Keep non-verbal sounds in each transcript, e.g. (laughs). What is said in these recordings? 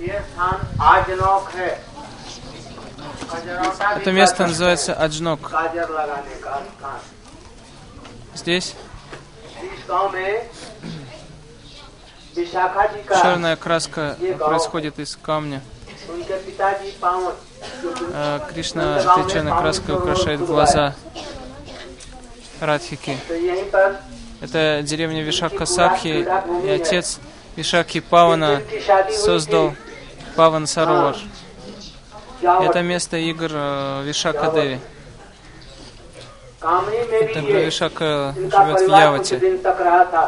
ये स्थान आजनौक है खजरौटा Это भी место कहते называется हैं, Аджнок. काजर लगाने का स्थान Здесь इस गांव में विशाखा जी का черная краска происходит из камня. उनके पिताजी पावन जो कि А Кришна этой черной краской украшает глаза Радхики. तो यहीं पर Это деревня Вишака Сакхи, и отец Вишаки Павана की शादी हुई создал Паван Саровар. जाओ Это место игр э, Вишака Деви. कामनी में Это भी ये Вишака इनका живет в परिवार कुछ Явате. दिन तक रहा था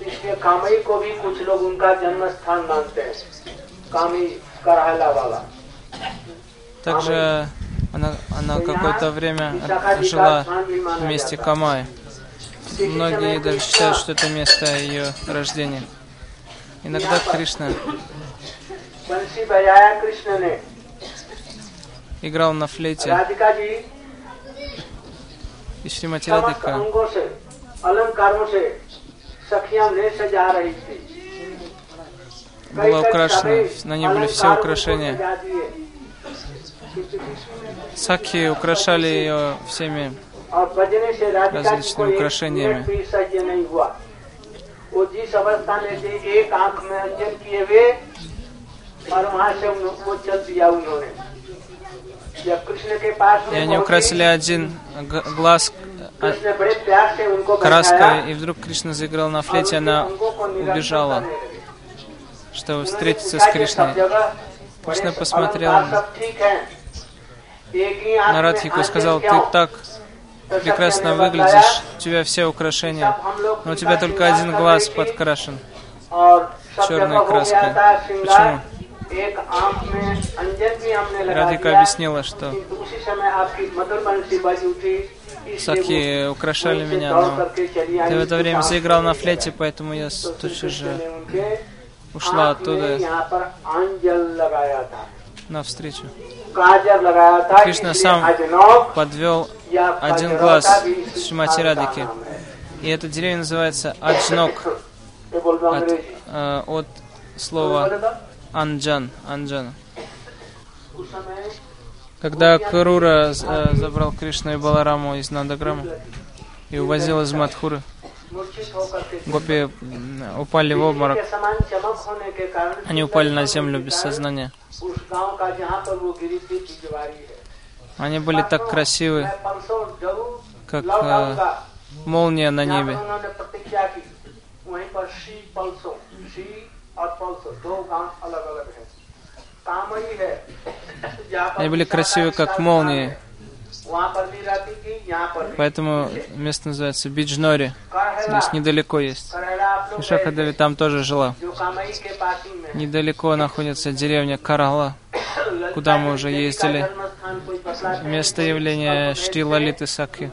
इसलिए कामई को भी कुछ लोग उनका जन्म स्थान मानते हैं कामी करहला वाला Также она, она какое-то время жила в месте Камай. Многие даже считают, что это место ее рождения. Иногда Кришна играл на флейте. И Шримати Радика была украшена, на ней были все украшения. Сакхи украшали ее всеми различными украшениями. वो जिस अवस्था में थे एक आंख में अंजन किए हुए और वहां से उन- वो चल दिया उन्होंने जब कृष्ण के पास И में они पहुंचे, украсили один г- глаз а, कृष्ण बड़े प्यार से उनको краской, बैठाया и вдруг Кришна заиграл на और флейте, उनके она अंगों को निरंतर убежала, करने लगी। чтобы उन्होंने встретиться पूछा с कि सब Кришной. जगह Кришна बड़े посмотрел अलंकार सब ठीक हैं। एक ही आंख На में Радхику и आंचल сказал, ты क्यों? так तो прекрасно выглядишь, у тебя все украшения, но у тебя только один глаз подкрашен черной краской. Почему? Радика объяснила, что Саки украшали меня, но ты в это время заиграл на флейте, поэтому я тут же ушла оттуда. навстречу. Кришна сам подвел один глаз Шимати Радики. И эта деревья называется Аджнок от, э, от слова Анджан. Анджан. Когда Карура э, забрал Кришну и Балараму из Нандаграма и увозил из Мадхуры, гопи упали в обморок. Они упали на землю без сознания. Они были так красивы, как э, молния на небе. Они были красивы, как молнии. Поэтому место называется Биджнори. Здесь недалеко есть. Шахадави там тоже жила. Недалеко находится деревня Карала, куда мы уже ездили место явления Штилалиты Сакхи.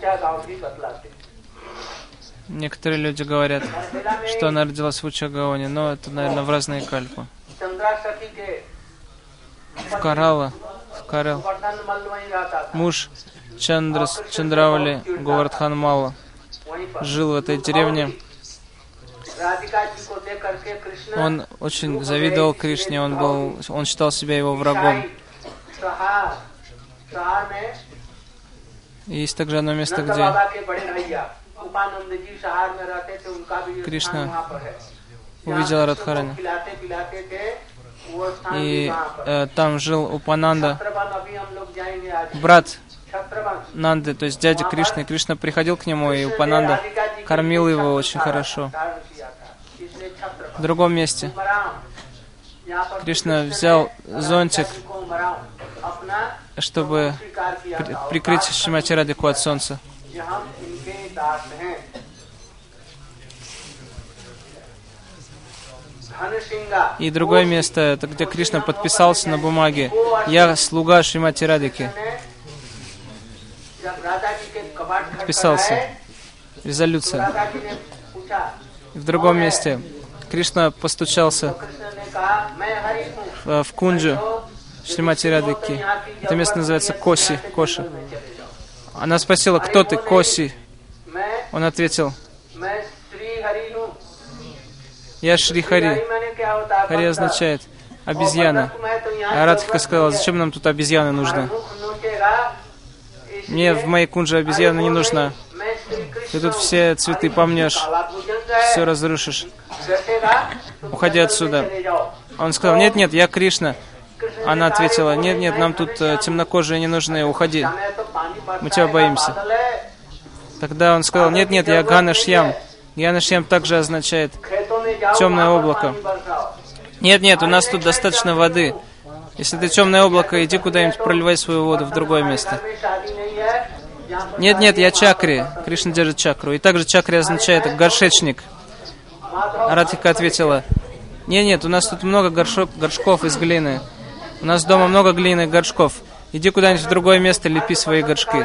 Некоторые люди говорят, что она родилась в Учагаоне, но это, наверное, в разные кальпы. В Карала, в Карел, муж Чандрас, Чандравали Говардхан Мала жил в этой деревне. Он очень завидовал Кришне, он, был, он считал себя его врагом. Есть также одно место, где Кришна увидел Радхарани. И э, там жил Упананда, брат Нанды, то есть дядя Кришны. Кришна приходил к нему, и Упананда кормил его очень хорошо. В другом месте. Кришна взял зонтик। чтобы прикрыть Шимати Радику от солнца. И другое место, это где Кришна подписался на бумаге. Я слуга Шримати Радики. Подписался. Резолюция. В другом месте Кришна постучался э, в Кунджу Шлемати Радвики. Это место называется Коси, Коша. Она спросила, кто ты, Коси? Он ответил, я Шри Хари. Хари означает обезьяна. А Радхика сказала, зачем нам тут обезьяны нужны? Мне в моей кунже обезьяна не нужна. Ты тут все цветы помнешь, все разрушишь. Уходи отсюда. Он сказал, нет-нет, я Кришна. Она ответила, нет, нет, нам тут э, темнокожие не нужны, уходи. Мы тебя боимся. Тогда он сказал, нет, нет, я Ганашьям. Ганашьям также означает темное облако. Нет, нет, у нас тут достаточно воды. Если ты темное облако, иди куда-нибудь проливай свою воду в другое место. Нет, нет, я чакри. Кришна держит чакру. И также чакри означает горшечник. Радхика ответила, нет, нет, у нас тут много горшок, горшков из глины. У нас дома много глиняных горшков. Иди куда-нибудь в другое место, лепи свои горшки.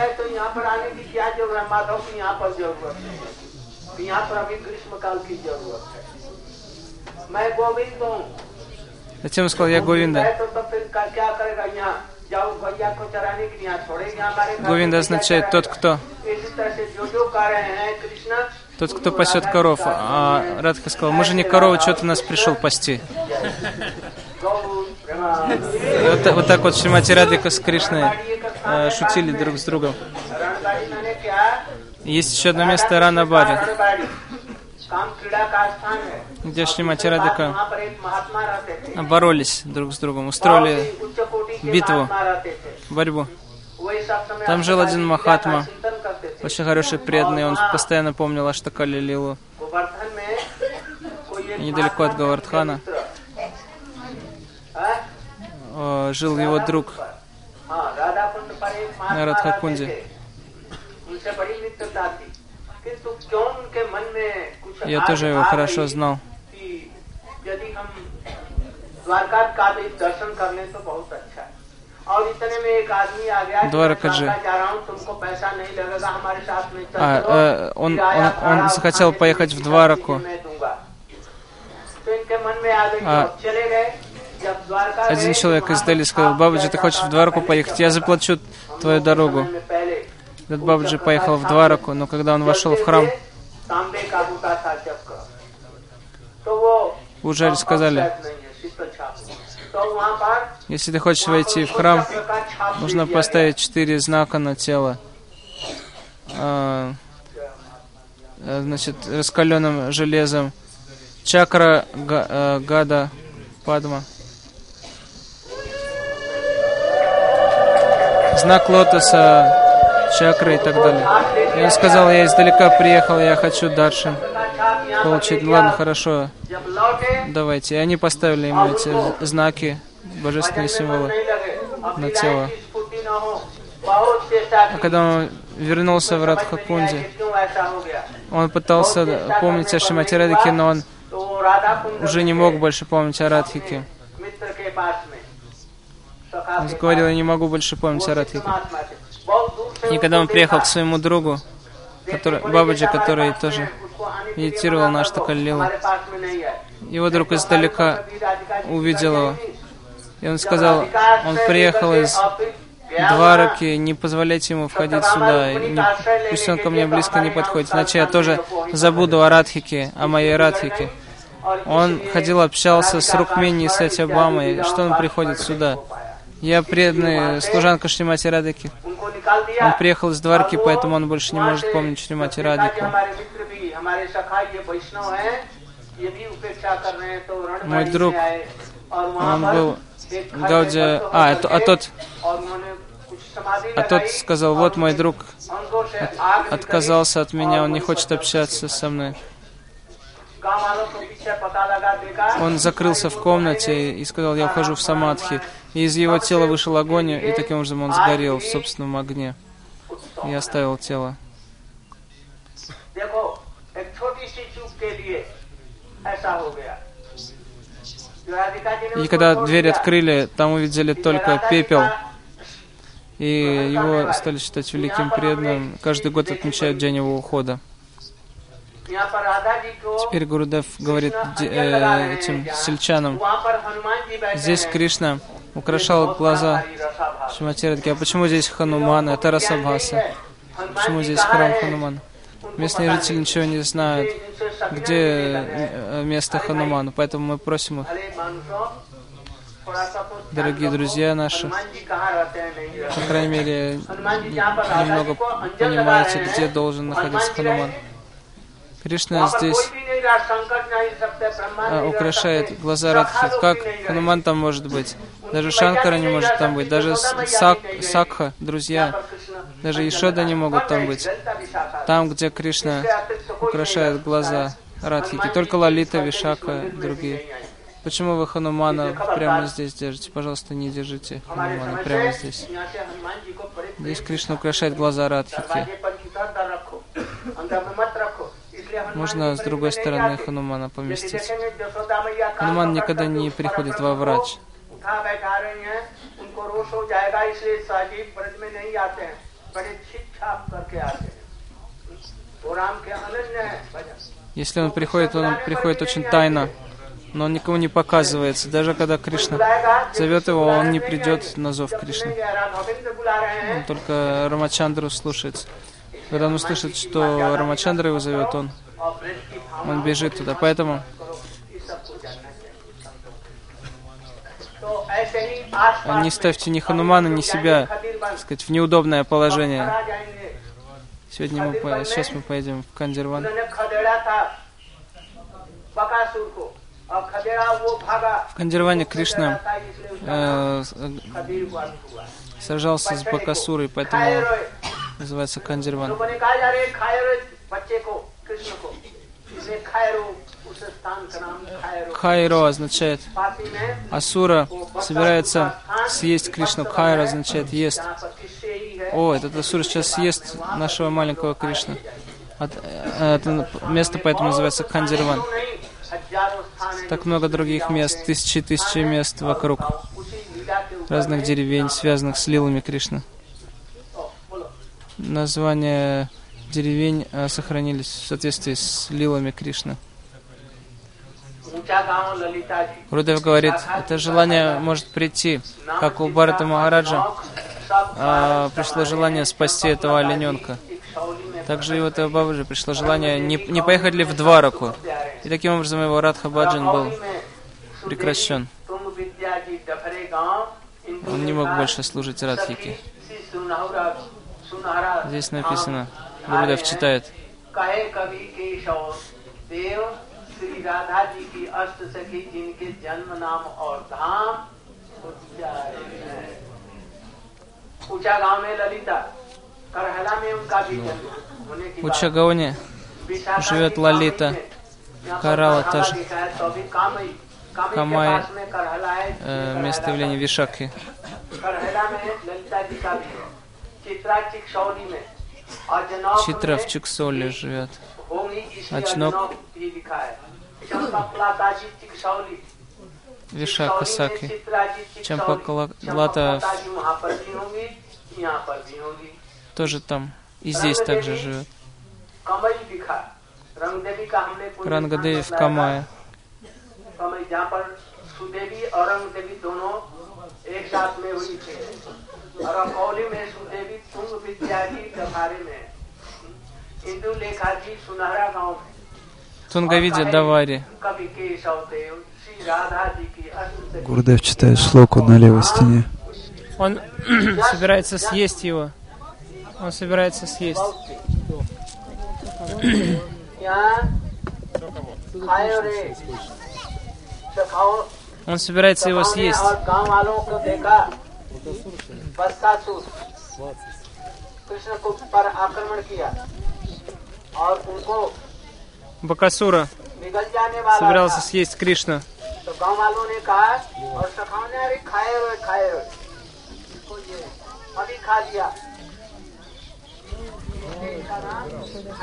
Затем он сказал, я Говинда. Говинда означает тот, кто тот, кто пасет коров. А Радха сказал, мы же не коровы, что ты нас пришел пасти? Вот, вот так вот Шримати Радика с Кришной э, шутили друг с другом. Есть еще одно место Ранабари, где Шримати Радика боролись друг с другом, устроили битву, борьбу. Там жил один Махатма, очень хороший преданный, он постоянно помнил Аштакали Лилу. Недалеко от Гавардхана жил его друг на Радхакунде. Я тоже его хорошо знал. Дваракаджи. А, э, он, он, он захотел поехать в Двараку. А, один человек из Дели сказал, Бабаджи, ты хочешь в Двараку поехать? Я заплачу твою дорогу. Этот Бабаджи поехал в Двараку, но когда он вошел в храм, Пуджари сказали, если ты хочешь войти в храм, нужно поставить четыре знака на тело. А, э, значит, раскаленным железом. Чакра, э, гада, падма. Знак лотоса, чакры и так далее. И он сказал, я издалека приехал, я хочу дальше получить. Ладно, хорошо, давайте. И они поставили ему эти знаки, божественные символы на тело. А когда он вернулся в Радхакунди, он пытался помнить о Шимати Радхике, но он уже не мог больше помнить о Радхике. Он говорил, я не могу больше помнить о Радхике. И когда он приехал к своему другу, который, Бабаджи, который тоже медитировал на Аштакалилу. Его друг издалека увидел его. И он сказал, он приехал из Двараки, не позволяйте ему входить сюда, не, пусть он ко мне близко не подходит, иначе я тоже забуду о Радхике, о моей Радхике. Он ходил, общался с Рукмини и с Атябамой, что он приходит сюда? Я преданный служанка Шримати Радхики. Он приехал из Дварки, поэтому он больше не может помнить Шримати Радику. Мой друг, он был Гауди... А, а тот... А тот сказал, вот мой друг отказался от меня, он не хочет общаться со мной. Он закрылся в комнате и сказал, я ухожу в самадхи. И из его тела вышел огонь, и таким образом он сгорел в собственном огне. И оставил тело. И когда дверь открыли, там увидели только пепел. И его стали считать великим преданным. Каждый год отмечают день его ухода. Теперь Гурудев говорит э, этим сельчанам. Здесь Кришна украшал глаза Шиматирадки. А почему здесь Хануман? Это Расабхаса. Почему здесь храм Ханумана? Местные жители ничего не знают, где э, место Ханумана, поэтому мы просим их, дорогие друзья наши, по крайней мере, немного понимаете, где должен находиться Хануман. Кришна здесь а, украшает глаза Радхи. Как Хануман там может быть? Даже Шанкара не может там быть. Даже Сак, Сакха, друзья, даже Ишода не могут там быть. Там, где Кришна украшает глаза Радхики. Только Лалита, Вишака другие. Почему вы Ханумана прямо здесь держите? Пожалуйста, не держите Ханумана прямо здесь. Здесь Кришна украшает глаза Радхики. Можно с другой стороны Ханумана поместить. Хануман никогда не приходит во врач. Если он приходит, он приходит очень тайно, но он никому не показывается. Даже когда Кришна зовет его, он не придет на зов Кришны. Он только Рамачандру слушается. Когда он услышит, что Рамачандра его зовет, он, он бежит туда. Поэтому не ставьте ни Ханумана, ни себя, так сказать, в неудобное положение. Сегодня мы, сейчас мы поедем в Кандирван. В Кандирване Кришна э, сражался с Бакасурой, поэтому называется Кандирван. Хайро означает Асура собирается съесть Кришну. Хайро означает ест. О, этот Асура сейчас съест нашего маленького Кришну. Э, это место поэтому называется Кандирван. Так много других мест, тысячи и тысячи мест вокруг разных деревень, связанных с лилами Кришны. Названия деревень э, сохранились в соответствии с лилами Кришны. Рудев говорит, это желание может прийти, как у Барата Махараджа а, пришло желание спасти этого олененка. Также и у этого Бабаджи пришло желание, не, не поехать ли в Двараку. И таким образом его Радха Баджан был прекращен. Он не мог больше служить Радхике. Здесь написано, Гурудев читает. В Учагаоне живет Лалита, Карала тоже. Камай, э, место явления Вишаки. Читра в Чиксоле живет. Очнок Вишака Саки, Чампакалата тоже там. И здесь также живет. Рангадеви в Камае. इंदु लेखा जी सुनहरा गांव में Тунгавиде Давари. Гурдев читает шлоку на левой стене. Он (clears throat) собирается съесть его. Он собирается съесть. Он собирается его съесть. Бакасура. собирался съесть Кришна.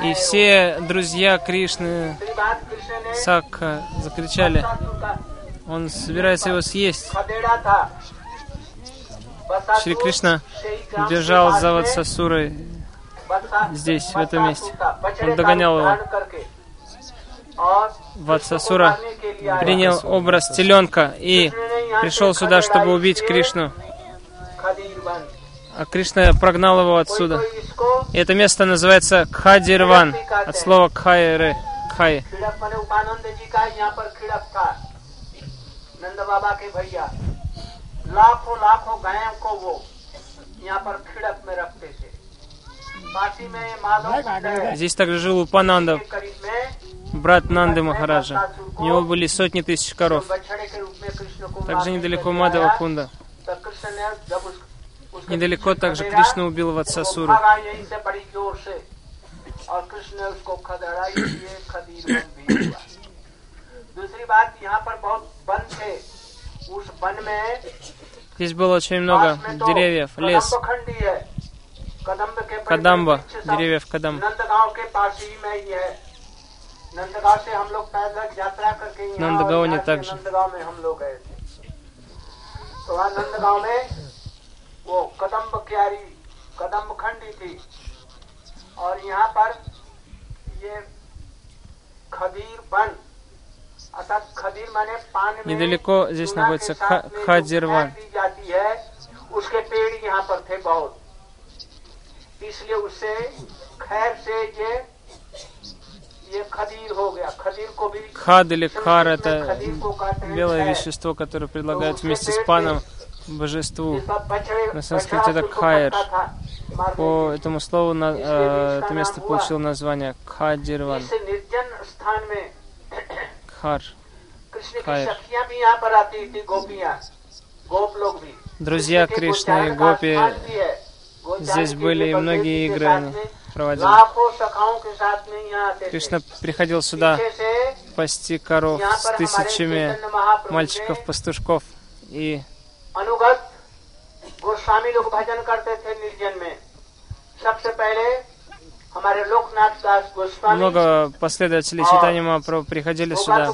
И все друзья Кришны Сакха закричали, он собирается его съесть. Шри Кришна бежал за Ватсасурой здесь, в этом месте. Он догонял его. Ватсасура принял образ теленка и пришел сюда, чтобы убить Кришну. А Кришна прогнал его отсюда. И это место называется Кхадирван, от слова Кхайры, Кхай. लाखों लाखों गायों को वो यहाँ पर खिड़क में रखते थे पार्टी में माधव कुंड है, Здесь также жил Упананда, के करीब में брат Нанды Махараджа. У него были сотни тысяч коров. बछड़े के रूप में कृष्ण को Также मारने недалеко के लिए Мадава आया, Кунда. तब कृष्ण ने जब उस, उसके Недалеко पीछे также खदेड़ा, Кришна убил वो Ватсасуру. भागा यहीं से बड़ी जोर से और कृष्ण ने उसको खदेड़ा इसलिए खदीर वन भी हुआ दूसरी बात यहाँ पर बहुत वन थे उस वन में Здесь было очень много पास में तो деревьев, лес, कदम्ब खंडी है कदम्ब के बड़े Кадамба, वृक्ष सब деревьев Кадам. नंदगांव के पास ही में ही है नंदगांव से हम लोग पैदल यात्रा करके यहाँ नंदगांव और ने यहाँ से также. नंदगांव में हम लोग गए थे तो वहाँ नंदगांव में वो कदम्ब क्यारी कदम्ब खंडी थी और यहाँ पर ये खदीर वन Недалеко здесь находится Хадирван. Хад или хар – это белое вещество, которое предлагают вместе с паном божеству. На санскрите это кхайр. По этому слову на, э, это место получило название Кхадирван. Хар. कृष्ण की खायर। सखियां भी यहाँ पर आती थी गोपियां गोप लोग भी Друзья कृष्ण के Кришны и गोचारण का Гопи स्थान भी है। गोचारण Здесь के были लिए и बलदेव многие जी के игры साथ они में проводили. लाखों सखाओं के साथ में यहाँ आते थे Кришна приходил сюда पीछे से пасти коров यहाँ с पर हमारे тысячами चैतन्य महाप्रभु के мальчиков-пастушков. И अनुगत गोस्वामी लोग भजन करते थे निर्जन में सबसे पहले много последователей Читанима приходили сюда,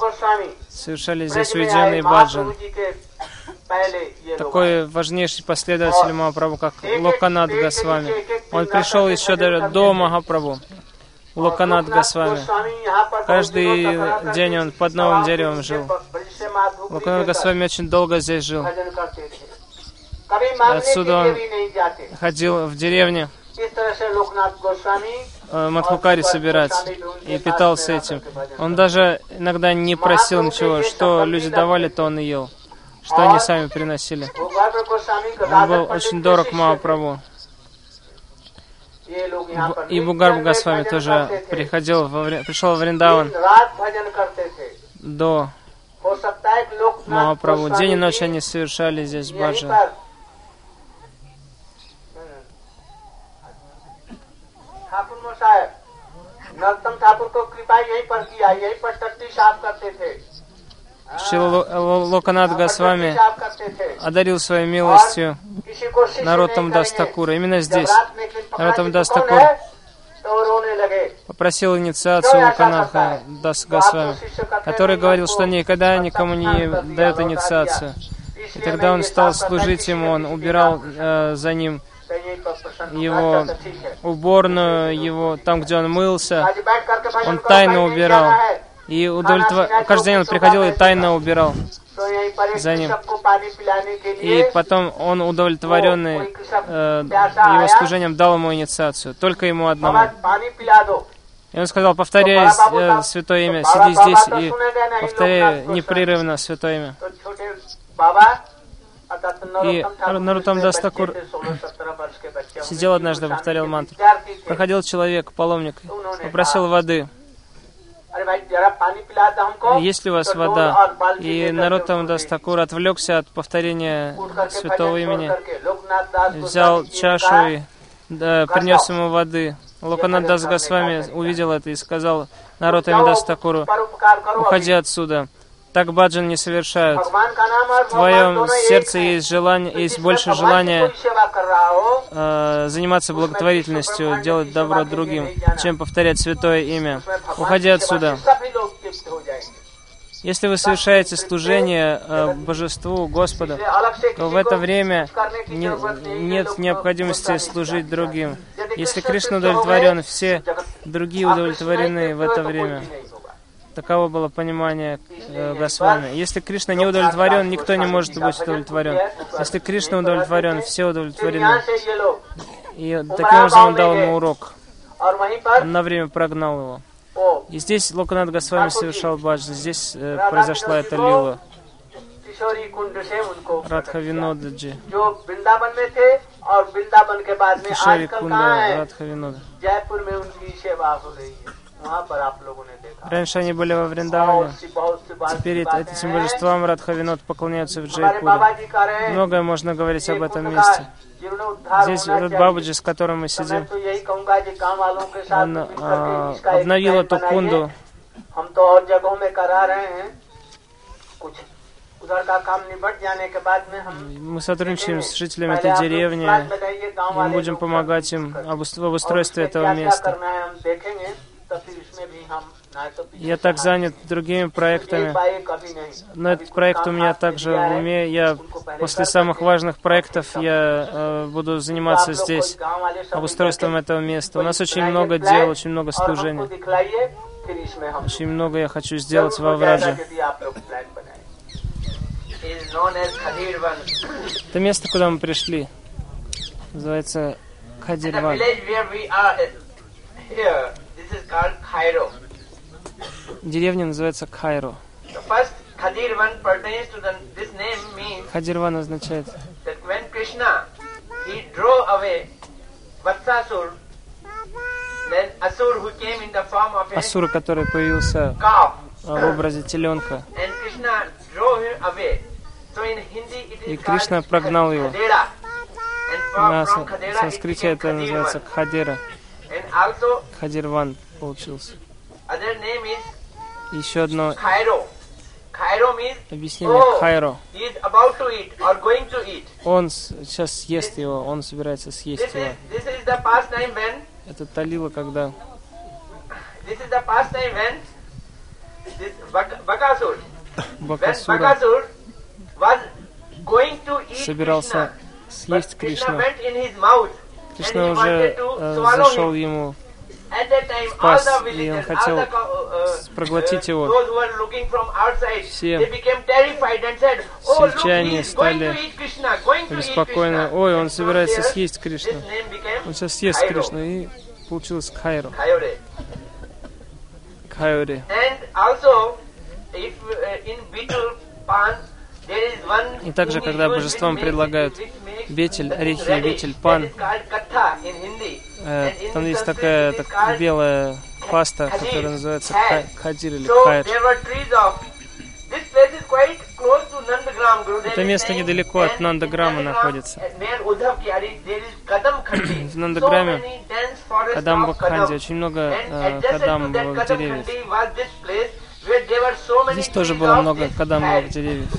совершали здесь уединенный баджан. Такой важнейший последователь Махапрабху, как Локанат Госвами. Он пришел еще даже до Махапрабху. Локанат Госвами. Каждый день он под новым деревом жил. Локанат Госвами очень долго здесь жил. Отсюда он ходил в деревне, Мадхукари собирать и питался этим. Он даже иногда не просил ничего, что люди давали, то он и ел, что они сами приносили. Он был очень дорог Махапрабху. И Бугарб Госвами тоже приходил во, пришел в Вриндаван до Махапрабху. День и ночь они совершали здесь баджа. баджан. पर ठाकुर साहब नरोत्तम ठाकुर को कृपा यहीं पर किया यहीं पर टट्टी साफ करते थे Шрила Ло- Ло- Локанат यहाँ पर Госвами टट्टी साफ करते थे одарил своей милостью किसी को शिष्य Нароттам नहीं Дас करेंगे। Такура. Именно जब здесь रात में एक दिन पकड़ा Нароттам कि Дас तू कौन Такур है? तो वो रोने लगे попросил инициацию Локанаха Дас Госвами, который говорил, что никогда никому не дает инициацию. И тогда он стал служить ему, он убирал э, за ним его уборную, его там, где он мылся, он тайно убирал. И удовлетвор... каждый день он приходил и тайно убирал за ним. И потом он, удовлетворенный э, его служением, дал ему инициацию, только ему одному. И он сказал, повторяй э, святое имя, сиди здесь и повторяй непрерывно святое имя. И Нарутам Дастакур сидел однажды, повторял мантру. Проходил человек, паломник, попросил воды. Есть ли у вас вода? И народ там Дастакур отвлекся от повторения святого имени, взял чашу и да, принес ему воды. Локанат с Госвами увидел это и сказал народу Амидас уходи отсюда так баджан не совершают. В твоем сердце есть желание, есть больше желания э, заниматься благотворительностью, делать добро другим, чем повторять святое имя. Уходи отсюда. Если вы совершаете служение э, Божеству Господу, то в это время не, нет необходимости служить другим. Если Кришна удовлетворен, все другие удовлетворены в это время. Таково было понимание э, Госвами. Если Кришна не удовлетворен, никто не может быть удовлетворен. Если Кришна удовлетворен, все удовлетворены. И таким образом он дал ему урок. Он на время прогнал его. И здесь Локанат Госвами совершал баджан. Здесь э, произошла эта лила. Радха Винодаджи. Кишори Кунда Радха Винода. Раньше они были во Вриндаване. Теперь этим божествам Радхавинот поклоняются в Джайпуре. Многое можно говорить об этом месте. Здесь этот Бабаджи, с которым мы сидим, он а, обновил эту кунду. Мы сотрудничаем с жителями этой деревни, мы будем помогать им в обустройстве этого места. Я так занят другими проектами, но этот проект у меня также в уме. Я после самых важных проектов я э, буду заниматься здесь обустройством этого места. У нас очень много дел, очень много служений. Очень много я хочу сделать во Враджа. Это место, куда мы пришли, называется Хадирван. Uh. Деревня называется Кайро. Кадирван означает Асура, который появился а, в образе теленка. И Кришна прогнал его. На санскрите это называется Khadirvan. Кхадирван получился. Еще одно объяснение Oh. Хайро. Он сейчас съест его, он собирается съесть его. Это Талила, когда Бакасура eat собирался съесть Кришну. Кришна уже э, зашел ему all пасть, и он хотел uh, проглотить uh, его. Все "Oh, сельчане стали. Krishna." Ой, он собирается съесть Кришну. Он сейчас съест. Кришну. И получилось uh, is one И также, когда божествам предлагают бетель, орехи, бетель, пан. Э, Там есть такая так, белая паста, которая называется хадир или хайр. Это место недалеко от Нандаграма находится. uh. В Нандаграме Кадам Бакханди, очень много э, кадамовых Kadam деревьев. Здесь тоже было много кадамовых Khair деревьев.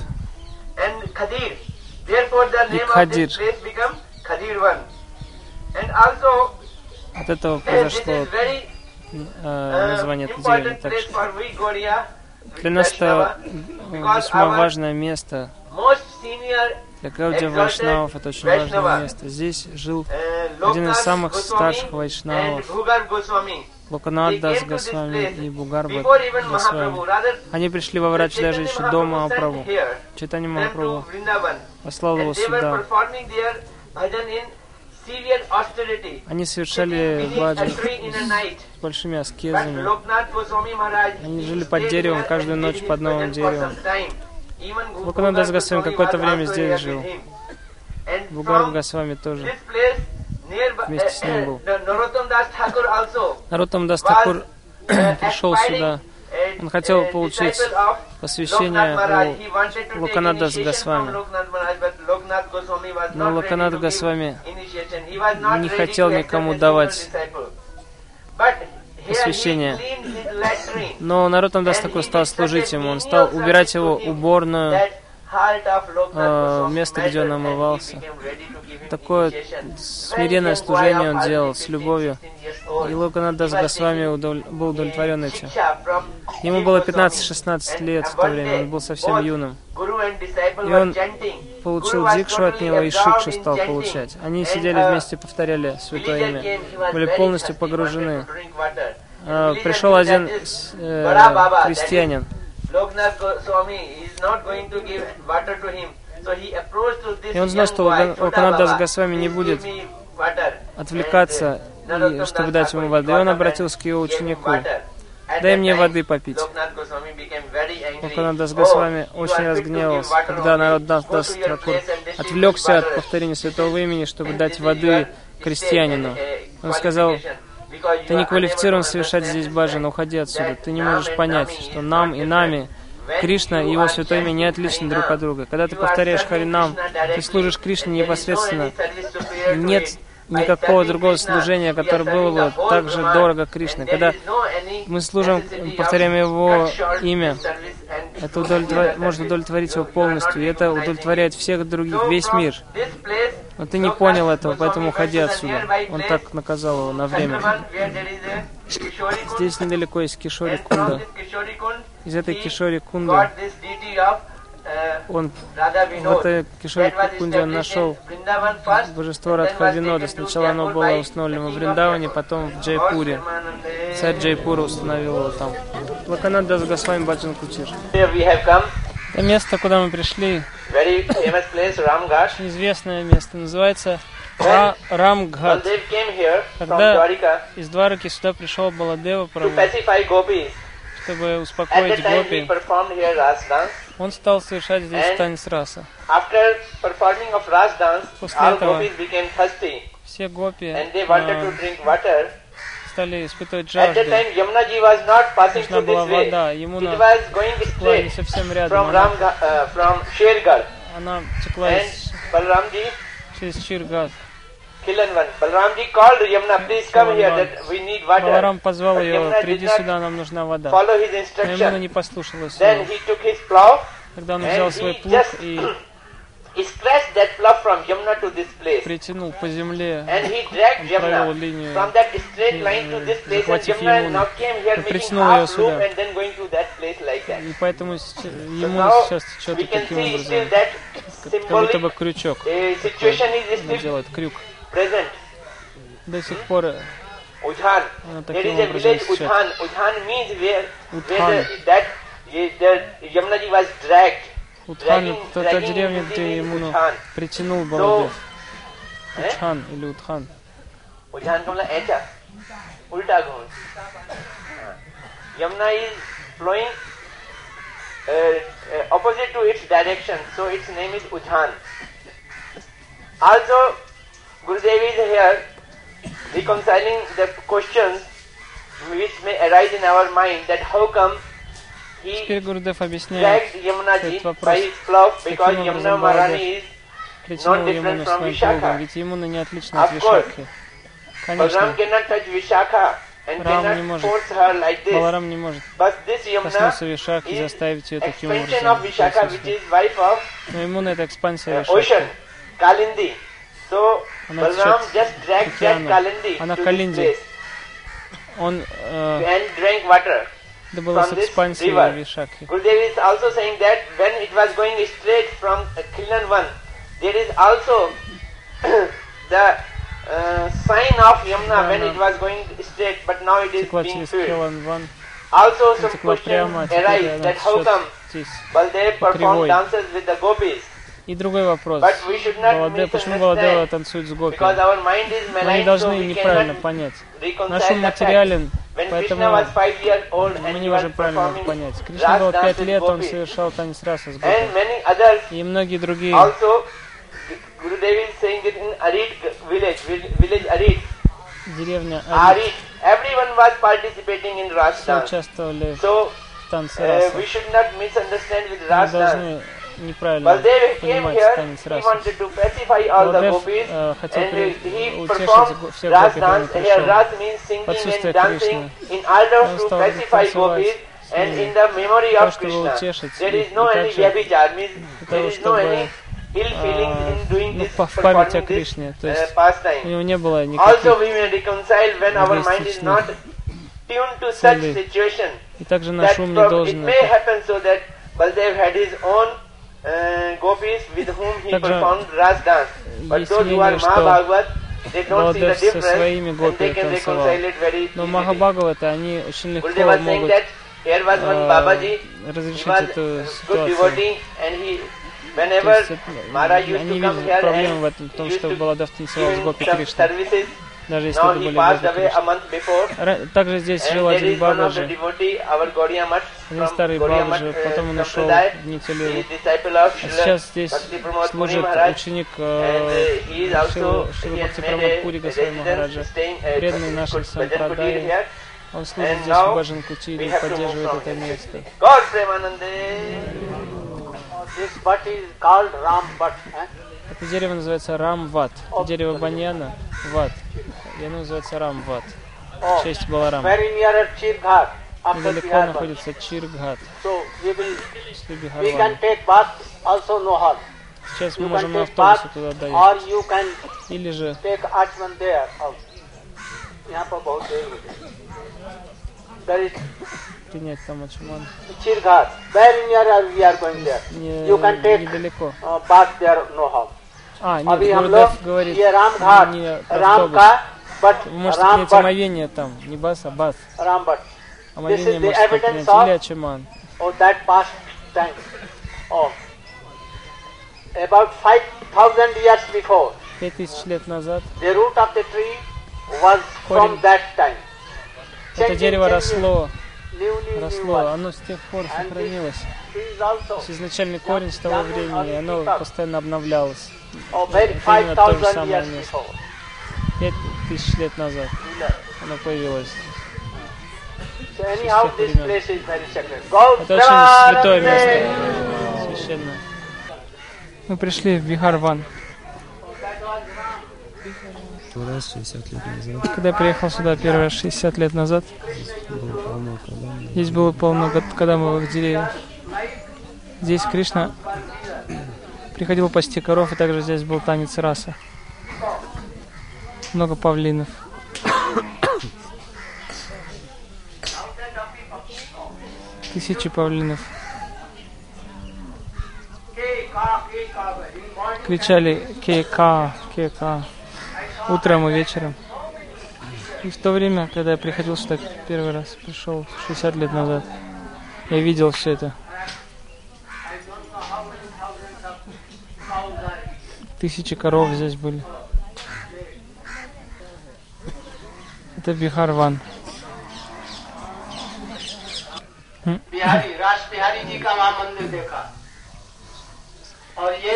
И also, От этого uh, произошло э, uh, название этой деревни. Так что для нас это э, весьма важное место. Для Гаудия Вайшнавов это очень важное место. Здесь жил uh, Один из самых старших вайшнавов Bhugar Goswami. Локанат They Дас came to this Госвами и Бугарба Госвами. Они пришли во врач даже еще до Махапрабху. Читание Махапрабху послал его сюда. Они совершали баджан с большими аскезами. Они жили под деревом каждую ночь под новым деревом. Bhugar Госвами какое-то время здесь жил. Бугарб Госвами тоже. Вместе с ним был. Наротам Дас Такур uh, пришел сюда. uh, Он хотел uh, получить посвящение у He wanted to take Локанада с initiation Госвами. Но to Госвами не хотел никому давать посвящение. Но Наротам Дас Такур стал служить ему. Он стал убирать его уборную. Э, место, где он омывался. Такое смиренное служение он делал с 15, любовью. 16 years old. И Локанат Дас He was Госвами удов- был удовлетворен этим. Ему было Goswami. 15-16 And лет в то время, он был совсем юным. И он. Получил дикшу от него и шикшу стал получать. Они сидели uh, вместе, повторяли святое имя. Были полностью погружены. А, Пришел один э, крестьянин. Loknath Goswami is not going to give water to him. So he approached to this И он знал, что boy, Логан- Choda Локанат Дас Baba, Госвами не "Please будет give me water." отвлекаться, и, чтобы дать ему воды. И он обратился к его ученику. Дай мне воды попить. Локанат Госвами очень разгневался, когда народ Дас отвлекся от повторения святого имени, чтобы дать воды крестьянину. Он сказал, ты не квалифицирован совершать здесь баджан, уходи отсюда. Ты не можешь понять, что нам и нами Кришна и его святое имя не отличны друг от друга. Когда ты повторяешь Харинам, ты служишь Кришне непосредственно. Нет никакого другого служения, которое было бы так же дорого Кришне. Когда мы служим, повторяем Его имя, это удовлетвор... может удовлетворить Его полностью, и это удовлетворяет всех других, весь мир. Но ты не понял этого, поэтому уходи отсюда. Он так наказал его на время. Здесь недалеко есть Кишори Кунда. Из этой Кишори Кунды он в этой Кишори Кунде он нашел божество Радхавинода. Сначала оно было установлено в Вриндаване, потом в Джайпуре. Царь Джайпура установил его там. Локанатх Дас Госвами Бхаджан Кутир. Это место, куда мы пришли, известное место, называется Ра. Когда из Двараки сюда пришел Баладева чтобы успокоить гопи, он стал совершать здесь танец раса. После этого все гопи стали испытывать жажду. Нужна была вода. Емуна текла не совсем рядом. Она, она текла через Чиргат. Баларам позвал ее, приди сюда, нам нужна вода. Но Ямуна не послушалась его. Тогда он взял свой плуг и притянул по земле, он провел линию, захватив Емуну, и притянул ее сюда. И поэтому ему сейчас течет таким образом, как будто бы крючок. Такой, делает крюк. До сих пор Udhan. оно There is a village. Udhan. Udhan means where, where Udhan. the, that the Yamunaji was dragged. Утхан Dragging- это та dragging деревня, him где in Емуну Udhan. притянул Баладев. Eh? Утхан или Утхан. Udhan का मतलब ऐसा उल्टा घूम Yamuna is flowing uh, uh, opposite to its direction, so its name is Udhan. Also, Gurudev is here reconciling the questions which may arise in our mind that how come he Теперь Гурдев объясняет, этот вопрос. Yamuna образом, is притянул from своим плугом, ведь Емуна не отлична от. Вишакхи. Конечно, Рам не может. Баларам не может коснуться Вишакхи и заставить ее таким образом Но Емуна это экспансия uh. So Она течет. Kalindi Она Калинди. Он э, с From this river. Вишакхи. Gurudev is also saying that when it was going straight from uh, Kilnan 1, there is also the uh, sign of Yamuna when it was going straight, but now it is being filled. Also some questions а arise that how come. Baldev performed dances with the gopis, И другой вопрос. but we should not Баладе, почему Баладева танцует с Гопи? Мы не должны неправильно понять. Наш ум the материален, поэтому was five years old мы не можем правильно понять. Кришна dance пять лет, он совершал танец раса с Гопи. И многие другие деревня Ари, Arid, everyone was participating in Ras все участвовали в танце uh, раса. Мы должны неправильно понимать the Баладев gopis э, хотел утешить всех гопи, means singing Отсутствие order Он стал танцевать and in the memory of Krishna. There is no any для there is no any ill feelings а, in doing ну, this, performing this uh, pastime. Also, we may reconcile when our mind is not tuned to such situation. That it may happen so that Baldev had his own uh, gopis with whom he performed ras dance. But those who are Mahabhagavad, Баладев со difference своими and гопи they can танцевал. reconcile it very Но easily. Махабхагавата, они очень легко могут that here was one э, разрешить was эту ситуацию. devotee and he, То whenever есть они to come видят here проблему в этом, в том, used что give танцевал с Гопи Кришной. Даже если Now это были. Ра- Также здесь жил один Бабаджи, один старый Бабаджи, потом он uh, ушел в Нитилеву. А сейчас здесь служит ученик uh, э, has Бхакти a Пури Госвами Махараджа, преданный Kutir Сампрадаи. Он служит здесь в Баджан Кутире и поддерживает это место. This butt is called Ram butt. Eh? Дерево называется Рамват. Дерево баньяна Ват. И оно называется Рамват. В честь Баларам. Недалеко находится Чиргхат. Сейчас мы можем на автобусе туда доехать. Или же... принять там Ачман. Чиргат. Very near we are going there. You can take недалеко. Uh, there, no harm. А, нет, Абхи Гурдев говорит, не Рамка, может, не омовение там, не бас, а бас. Омовение может быть или Ачиман. About 5000 years before, 5000 лет назад, the root of the tree was from that time. Это дерево росло, росло, оно с тех пор сохранилось. То есть изначальный корень с того времени, оно постоянно обновлялось именно то же 5000 самое место. before Пять тысяч лет назад оно появилось. Это очень святое место, священное. Мы пришли в Бихарван. Раз 60 лет назад Когда я приехал сюда первый раз 60 лет назад, здесь было полно гад- кадамовых деревьев. Здесь Кришна приходил пасти коров, и также здесь был танец раса. Много павлинов. Тысячи павлинов. Кричали кейка, кейка. Утром и вечером. И в то время, когда я приходил сюда первый раз, пришел 60 лет назад, я видел все это. Тысячи коров здесь были. Это Бихарван. (clears throat)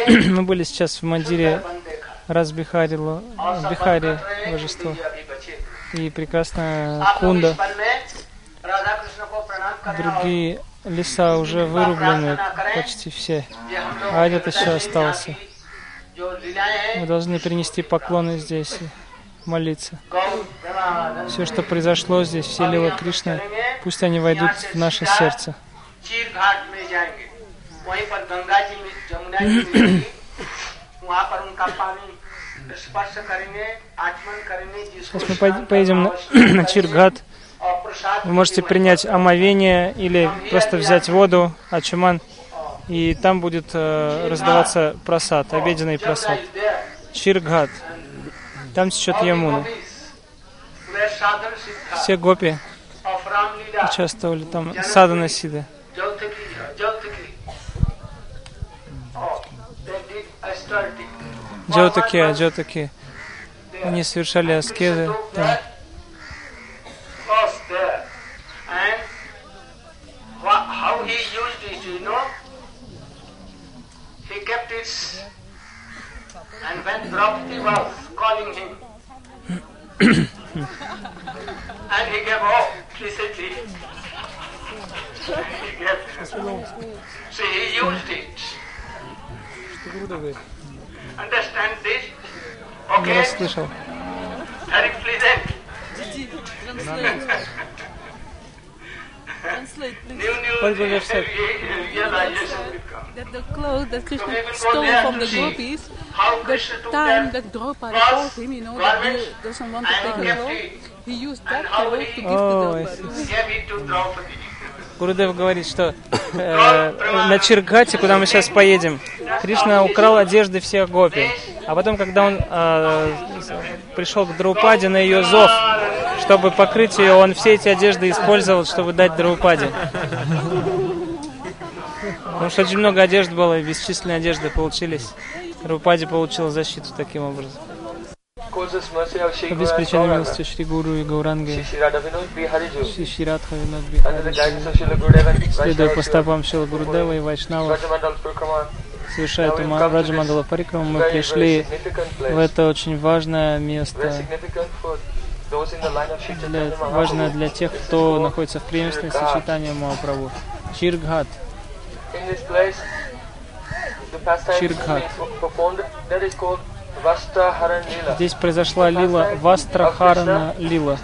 Мы были сейчас в мандире раз Бихари Бихари божество. И прекрасная Кунда. Другие леса уже вырублены почти все. А этот еще остался. Мы должны принести поклоны здесь и молиться. Все, что произошло здесь, все лила Кришна, пусть они войдут в наше сердце. Сейчас мы поедем на, (clears throat) Чиргат. Вы можете принять омовение или просто взять воду, ачуман и там будет э, раздаваться просад, обеденный просад. Чиргат. Там течет Ямуна. Все гопи участвовали там, Садана Сида. Джотаки, Джотаки. Они совершали аскезы. там. loving him. (coughs) and he gave up said he gave, see, he used it. Understand this? Okay? Very pleasant. What will. That the clothes that Krishna stole from the gopis, the time that Draupadi him, you know, that he doesn't want to take he used that to give Oh, to Draupadi. Гурудев говорит, что э, на Чиргате, куда мы сейчас поедем, Кришна украл одежды всех гопи. А потом, когда он э, пришел к Драупаде на ее зов, чтобы покрыть ее, он все эти одежды использовал, чтобы дать Драупаде. Потому что очень много одежд было, и бесчисленные одежды получились. Драупаде получил защиту таким образом. беспричинной Gauranga, милости Шри Гуру и Гауранги, Шри Ширадха Винод under the guidance Бихари, of Srila Gurudev and следуя по стопам Шила Гурудева и Вайшнава, совершая эту Раджамандала Парикраму, мы пришли в это очень важное место, для, Mahaprabhu. для тех, кто находится в преемственности Chirghat. читания Махапрабху. Чиргхат. Lila. Здесь произошла лила Вастрахарана Лила.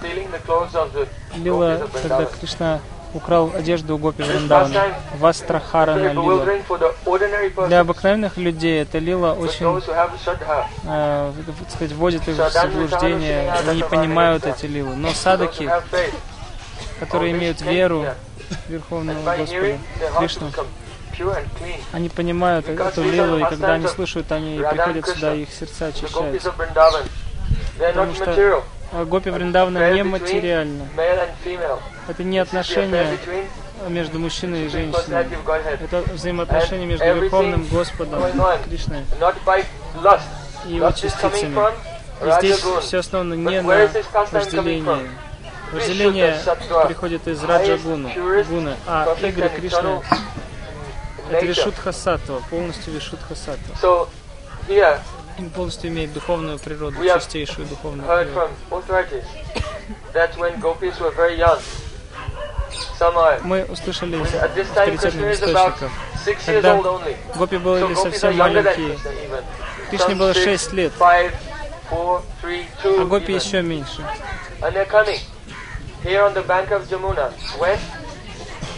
Лила, когда. Кришна украл одежду у Гопи Вриндавана. Вастрахарана Лила. Для обыкновенных людей эта лила очень, э, сказать, вводит их в заблуждение, они не понимают эти лилы. Но садаки, которые имеют веру Верховного Господа, Кришну, они понимают эту лилу, и когда они слушают, они приходят сюда, их сердца очищаются. Потому что Гопи Вриндавана не материально. male and female. Это не between между мужчиной и женщиной. Это взаимоотношения между Верховным Господом. Кришной и его частицами. И здесь все основано не на вожделении. from? Вожделение приходит из Раджагуна, гуны, а игры Кришны это. Вишудха Саттва, полностью Вишудха Саттва. Полностью имеет духовную природу, чистейшую духовную природу. Мы услышали из авторитетных источников. Когда. Гопи были совсем маленькие. Кришне было six, 6 лет, а Гопи еще меньше.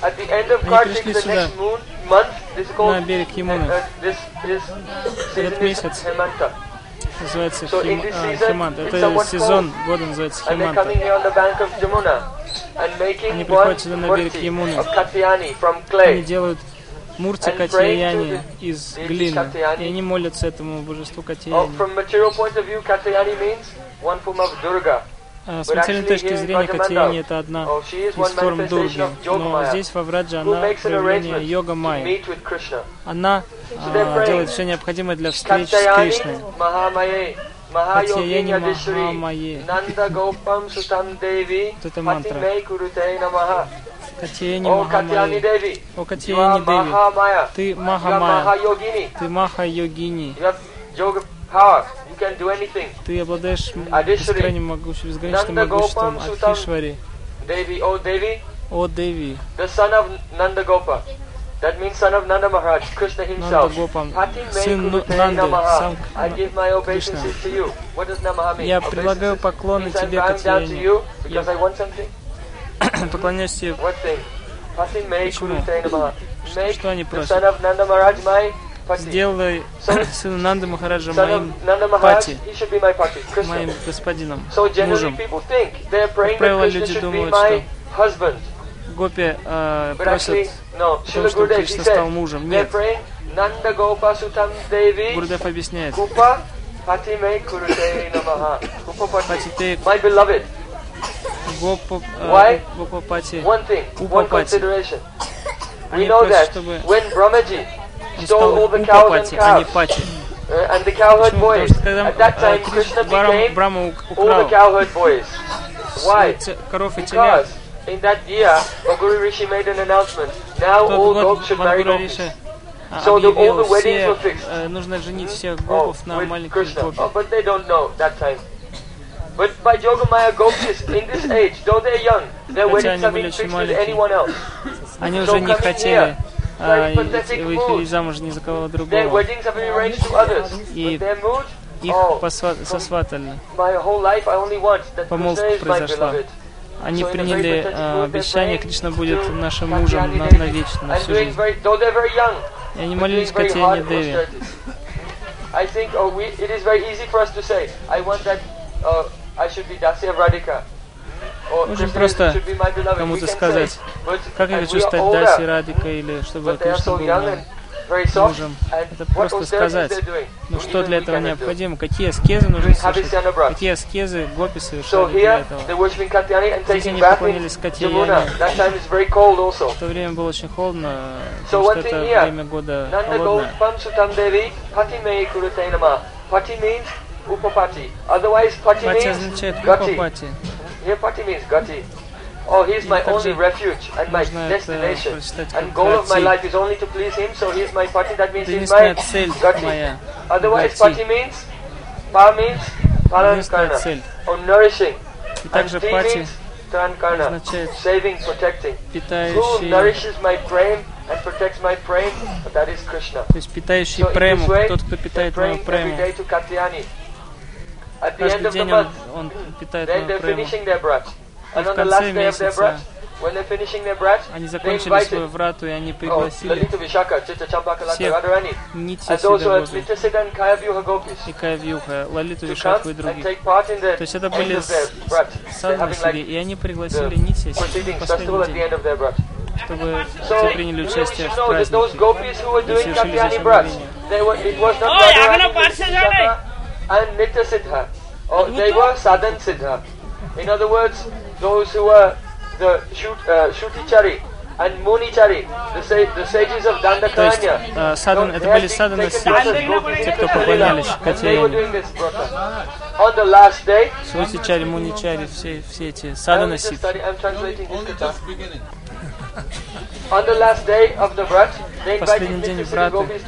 Они пришли сюда, на берег uh, Ямуны. uh, is месяц. Называется Хим- а, season, Химанта. Это сезон года называется Химанта. Они приходят сюда на берег Ямуны. Они делают Мурти the из глины. И они молятся этому божеству Oh, А С материальной точки зрения Катияни это одна Oh, из форм Дурги. Но здесь во Враджа who она проявление йога Krishna. Она а, делает все необходимое для встреч с Кришной. Adishri Махамае. Вот это мантра. Oh Махамае. Devi О Катяяни Деви. Ты Махамая. Ты Маха-йогини. Ты обладаешь бескрайним могуществом, безграничным могуществом. Адхишвари. Oh О Деви. That means son of Nanda Maharaj, Krishna himself. Сын Ну- Нанды. Сам Кришна. Я предлагаю поклоны тебе, want something. Поклоняюсь тебе. Почему? что они просят? Сделай сына Нанды Махараджа моим пати, моим господином, мужем. that правило, люди думают, husband. Гопи э, просят, потому Srila что Кришна стал мужем. Нет, Гурдев объясняет. Kupa Patime Kurute Namaha. Kupa Pati. Пати My beloved, Гопа, Why? Гопа Пати. one thing, Kupa one Pati. consideration. We Они просят, чтобы when Brahmaji он stole all стал the Упа cows and Пати, а не calves Пати. uh, and the cowherd Почему? Потому boys, что когда at that э, time Криш- Krishna Брам- became Брама ук- all the украл cowherd boys. Why? те- коров и телят. Because in that year, Baguri Rishi made an announcement. Now В all тот gopis год should marry Бангура gopis. Риша а, So the- all объявил, the weddings все, were fixed. э, нужно женить всех Oh, гопов на with маленьких Krishna. гопи. Oh, but they don't know that time. But by Yogamaya gopis in this age, though they're young, their Хотя weddings они have были been очень fixed with маленькие. anyone else. Они So уже не coming хотели here, а, very и- pathetic выходить mood. замуж ни за кого другого. weddings have been arranged to others. И Их oh, посва- сосватали. Помолвка произошла. Они приняли а, обещание, Кришна будет нашим мужем на, Devi. навечно, на всю жизнь. И они молились Катяне Деви. I think oh, we, it is very easy for us to say, I want that uh, I should be Dasya Radhika. Krishna просто кому-то сказать, Как я хочу стать Даси Радикой, или чтобы Кришна был мужем. Это просто сказать. Ну что для этого необходимо? Какие аскезы нужно совершить? Какие аскезы гопи совершали для этого? Здесь они поклонились also. В то время было очень холодно, потому что это время года холодное. Пати означает gati. Упапати. Here, pati means gati. Oh, he's my также only refuge and my можно это destination. прочитать And как goal of my gati. life is only to please him, so he's my pati. That means he's my Единственная цель gati. моя. Otherwise, Gati. pati means pa means paran Единственная karna цель. or nourishing. И And также ti пати means taran karna, означает saving, protecting. Who питающий, nourishes my prem and protects my prem? That is Krishna. то есть питающий So in прему, this way, тот, кто they're питает мою praying every прему. Каждый of the день он, он питает мою прему. finishing their brat. And в on the конце last day of their месяца brat, when they're finishing their brat, Они they закончили свою врату, и они oh, пригласили всех Kayavyuha Gopis и Кавьюха, Лалиту come и других. То есть это были like и они пригласили festival последний день, чтобы So все приняли участие в празднике. doing совершили здесь обновление. they were, it was not Radharani, but Vishaka and Nitya Siddha. Or they were Sadhan Siddha. In other words, those who were the Shut, uh, Shutichari and Munichari, the, sa- the sages of То есть Dandakanya. э, садан, это были саданы те, кто поклонялись And they were Катяяне. doing this brata. On the last day, Сутичари, Муничари, все, все эти I саданы was Последний день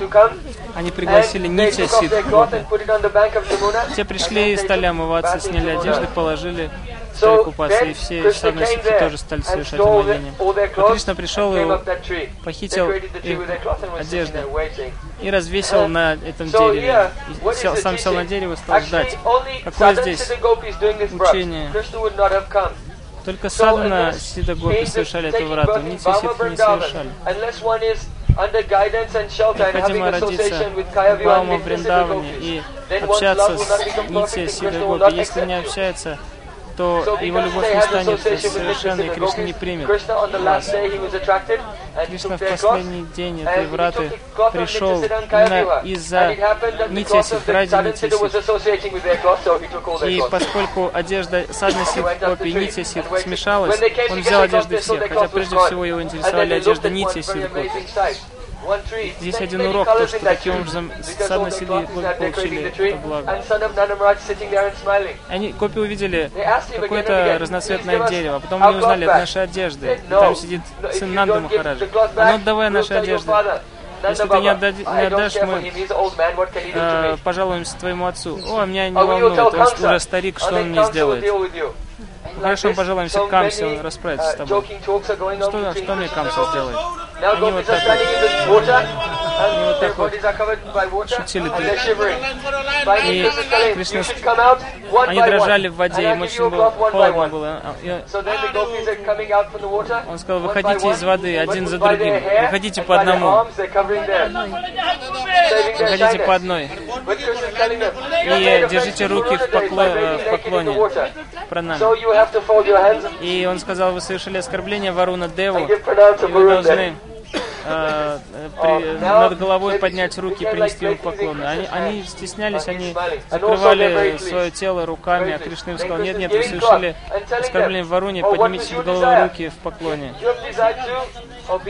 come. Они пригласили And they Нити took off Сид. their cloth and put it on the bank of Jamuna. Те пришли и стали омываться, сняли одежды, положили, стали купаться, и все came ситхи тоже стали совершать омовение. А Кришна пришел и похитил их одежды и развесил на этом дереве. И сел, сам сел на дерево и стал ждать. Какое здесь учение? Только So садана unless Сида he Гопи is совершали эту врату, Нити Ситхи не совершали. Необходимо родиться в Баума gopis, и общаться с Нити perfect and Сида Krishna will Гопи. not Если не общается, то его любовь не станет совершенной, и Кришна не примет. He Кришна в последний день этой враты пришел именно из-за it happened that the Нити cloth of Сид, the ради Sadhan Нити Siddha was Сид. associating with their cloth, so he took all their И поскольку одежда Садна He Сид went up the Копи и waited. смешалась, он взял одежды всех, хотя прежде всего его интересовали they looked одежды at one Нити very Сид Копи. Здесь один урок, то, что таким образом not decorating получили это благо. Они копи увидели какое-то разноцветное "Please give us дерево, а потом они узнали, это back." наши одежды. И "No, там сидит сын Нанда Махараджа. А ну отдавай наши одежды. Если ты не, отдади- не отдашь, мы э, пожалуемся твоему отцу. О, меня не волнует, он уже старик, что он мне сделает? Хорошо, so Камсе, many, он расправится с uh, тобой. Что, что мне Gopis. сделает? Они вот так water, and вот так вот шутили И Кришна Они дрожали в воде, им очень было холодно было. А, и Он сказал, выходите из воды один за другим. Выходите по одному. Выходите по одной. И "You made держите руки в покло- в поклоне. Пранам. И он сказал, вы совершили оскорбление Варуна Деву, и вы должны. Э, (laughs) э, при- над головой поднять руки и принести ему поклоны. Они, они стеснялись, они закрывали свое тело руками, а Кришна им сказал, нет, нет, вы совершили оскорбление Варуне, поднимите над головой руки в поклоне. Oh,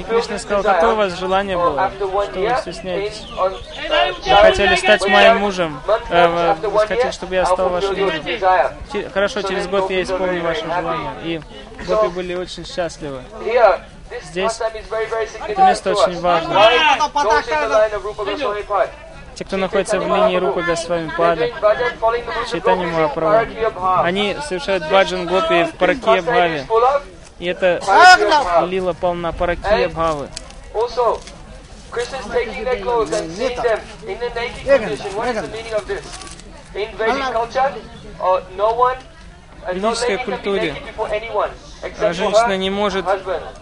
И Кришна сказал, какое у вас желание было, что вы стесняетесь? Вы хотели стать моим мужем, э, вы хотели, чтобы я стал вашим мужем. Хорошо, через год я исполню ваше желание. И гопи были очень счастливы. Здесь это место очень важно. Те, кто находится в линии Рупы Госвами Пада, Читание Махапрабху. Они совершают баджан гопи в Паракия Бхаве. И это лила полна Паракия Бхавы. Uh, uh, no ведической культуре А for Женщина не может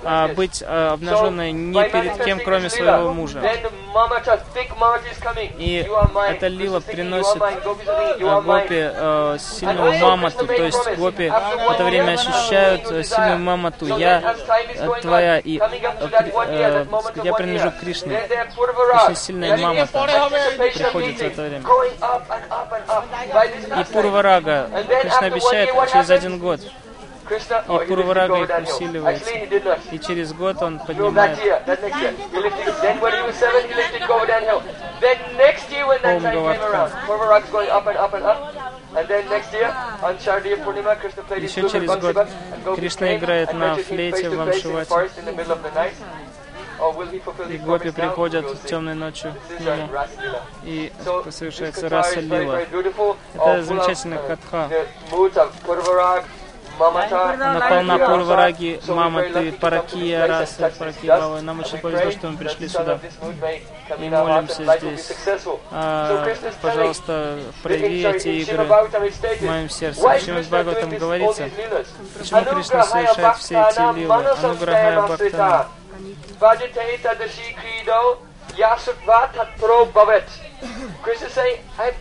а, быть а, обнаженной ни перед кем, кроме своего мужа. И эта лила приносит а, mine. гопи э, сильную мамату, то есть гопи в это время ощущают э, сильную мамату. Я э, твоя, и э, э, я принадлежу к Кришне. Очень сильная мамата приходит в это время. И Пурварага, Кришна обещает через один год, Lifted Пурварага их усиливается. И через год он поднимает played his Еще через год Кришна играет на флейте в Амшивате. И гопи приходят see. темной ночью к нему, и совершается раса лила. Это замечательная uh, катха. Very Маматы, lucky to come to Паракия, this Паракия. Бавы. Нам очень повезло, что мы пришли сюда. И hearts молимся здесь. А, пожалуйста, прояви эти игры в моем сердце. В Шримад Krishna Бхагаватам говорится, почему Кришна совершает все эти лилы. Ануграхая Бхактана. Vajate tadashi krido yasutva tatpro bhavet. Krishna is saying, I'm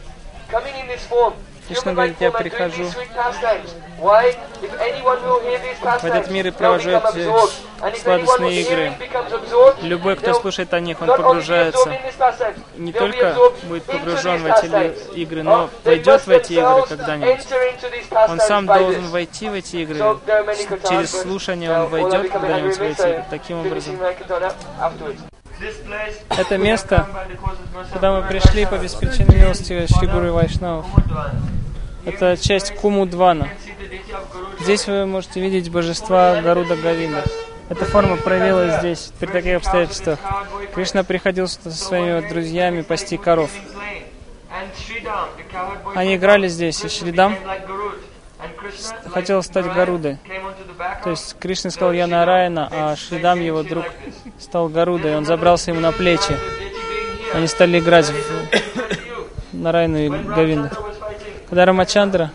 coming in this form. Human говорит, я прихожу в этот мир и провожу эти сладостные игры. Любой, кто слушает о них, он погружается не только будет погружен в эти игры, Oh, но войдет в эти игры когда-нибудь. Он сам должен войти в эти игры. Через слушание uh, он войдет когда-нибудь в эти игры. Таким образом, это место, куда мы пришли по беспричинной милости Шри Гуру Вайшнавов, это часть Кумудвана. Здесь вы можете видеть божества Гаруда Гавинда. Эта форма проявилась здесь при таких обстоятельствах. Кришна приходил со своими друзьями пасти коров. Они играли здесь, и Шридам хотел стать Гарудой. То есть Кришна сказал, я Нараяна, а Шридам, его друг, стал Гарудой. Он забрался ему на плечи. Они стали играть в Нараяну и Гавинду. Когда Рамачандра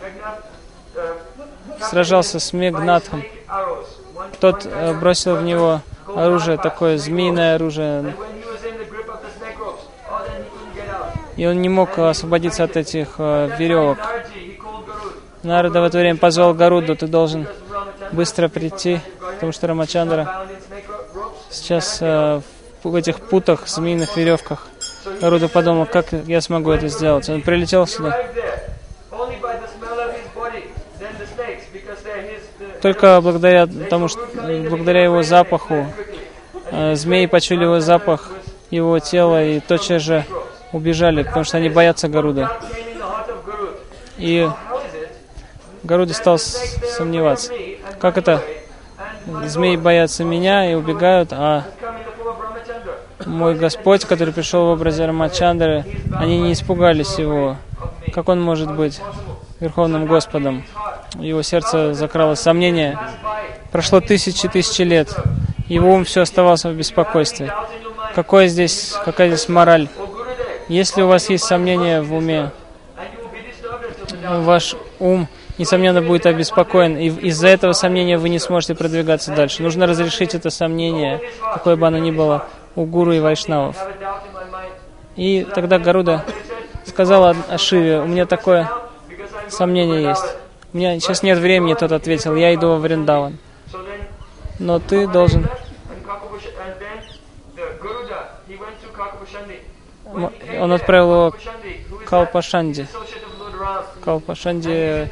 сражался с Мегнатхом, тот э, бросил в него оружие, такое змеиное оружие, и он не мог освободиться от этих э, веревок. Нарада в это время позвал Гаруду, ты должен быстро прийти, потому что Рамачандра сейчас э, в этих путах, змеиных веревках. Гаруда подумал, как я смогу это сделать. Он прилетел сюда. Только благодаря тому, что благодаря его запаху э, змеи почули его запах, его тела и тотчас же убежали, потому что они боятся Гаруда. И Гаруда стал сомневаться. Как это? Змеи боятся меня и убегают, а мой Господь, который пришел в образе Рамачандры, они не испугались его. Как он может быть Верховным Господом? Его сердце закралось сомнение. Прошло тысячи тысячи лет. Его ум все оставался в беспокойстве. Какое здесь, какая здесь мораль? Если у вас есть сомнения в уме, ваш ум, несомненно, будет обеспокоен, и из-за этого сомнения вы не сможете продвигаться дальше. Нужно разрешить это сомнение, какое бы оно ни было, у гуру и вайшнавов. И тогда Гаруда сказала о Шиве, у меня такое сомнение есть. У меня сейчас нет времени, тот ответил, я иду во Вриндаван. Но ты должен... Он отправил его к Калпашанди. Калпашанди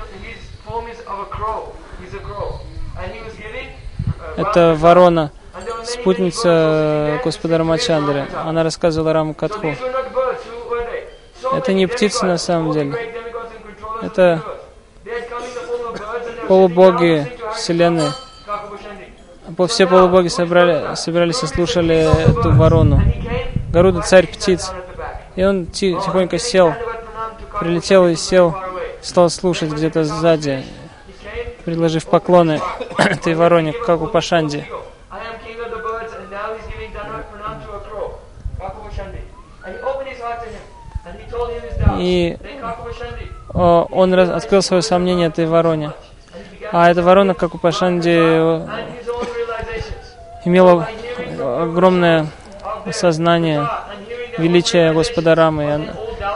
это ворона, спутница Господа Рамачандры. Она рассказывала Раму Катху. Это не птицы на самом деле. Это полубоги Вселенной. Все полубоги собрали, собирались и слушали эту ворону. Гаруда царь птиц. И он ти- тихонько сел, прилетел и сел, стал слушать где-то сзади, предложив поклоны (coughs) этой вороне, как у Пашанди. И о, он открыл свое сомнение этой вороне. А эта ворона, как у Пашанди, э, имела огромное сознание величия Господа Рамы.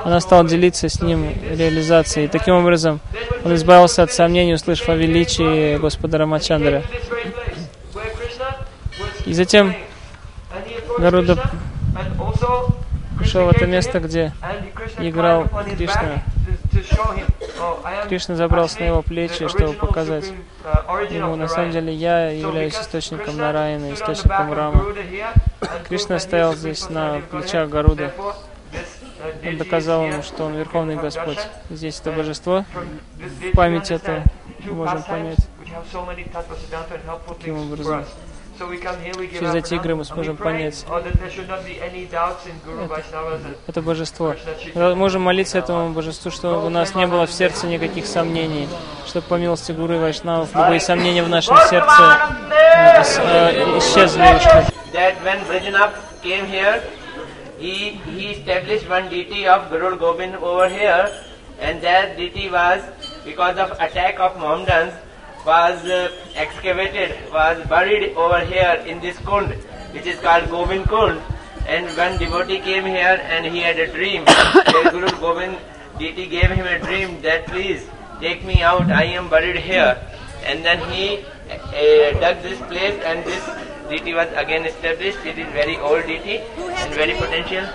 Она, стала делиться с ним реализацией. И таким образом он избавился от сомнений, услышав о величии Господа Рамачандры. И затем Гаруда пришел в это место, где играл Кришна. Кришна забрался на его плечи, чтобы показать ему, на самом деле, я являюсь источником Нараяна, источником and Кришна стоял здесь на плечах Гаруды. Therefore, this, uh, deity Он доказал ему, что он Верховный Господь. Здесь это божество. Deity память это можем понять. Таким образом, через эти игры мы сможем понять Это- это божество. Мы можем молиться этому божеству, чтобы у нас не было в сердце никаких сомнений, чтобы по милости Гуру и Вайшнавов любые сомнения в нашем сердце э, исчезли, he, he established one deity of Guru Gobind over here, and that deity was, because of attack of Mohammedans, was uh, excavated, was buried over here in this kund, which is called Gobind Kund. And one devotee came here and he had a dream. (coughs) Guru Gobind deity gave him a dream that please take me out, I am buried here. And then he uh, dug this place and this deity was again established. It is very old deity and very potential.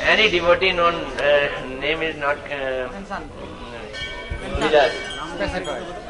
Any devotee known uh, name is not uh, with us.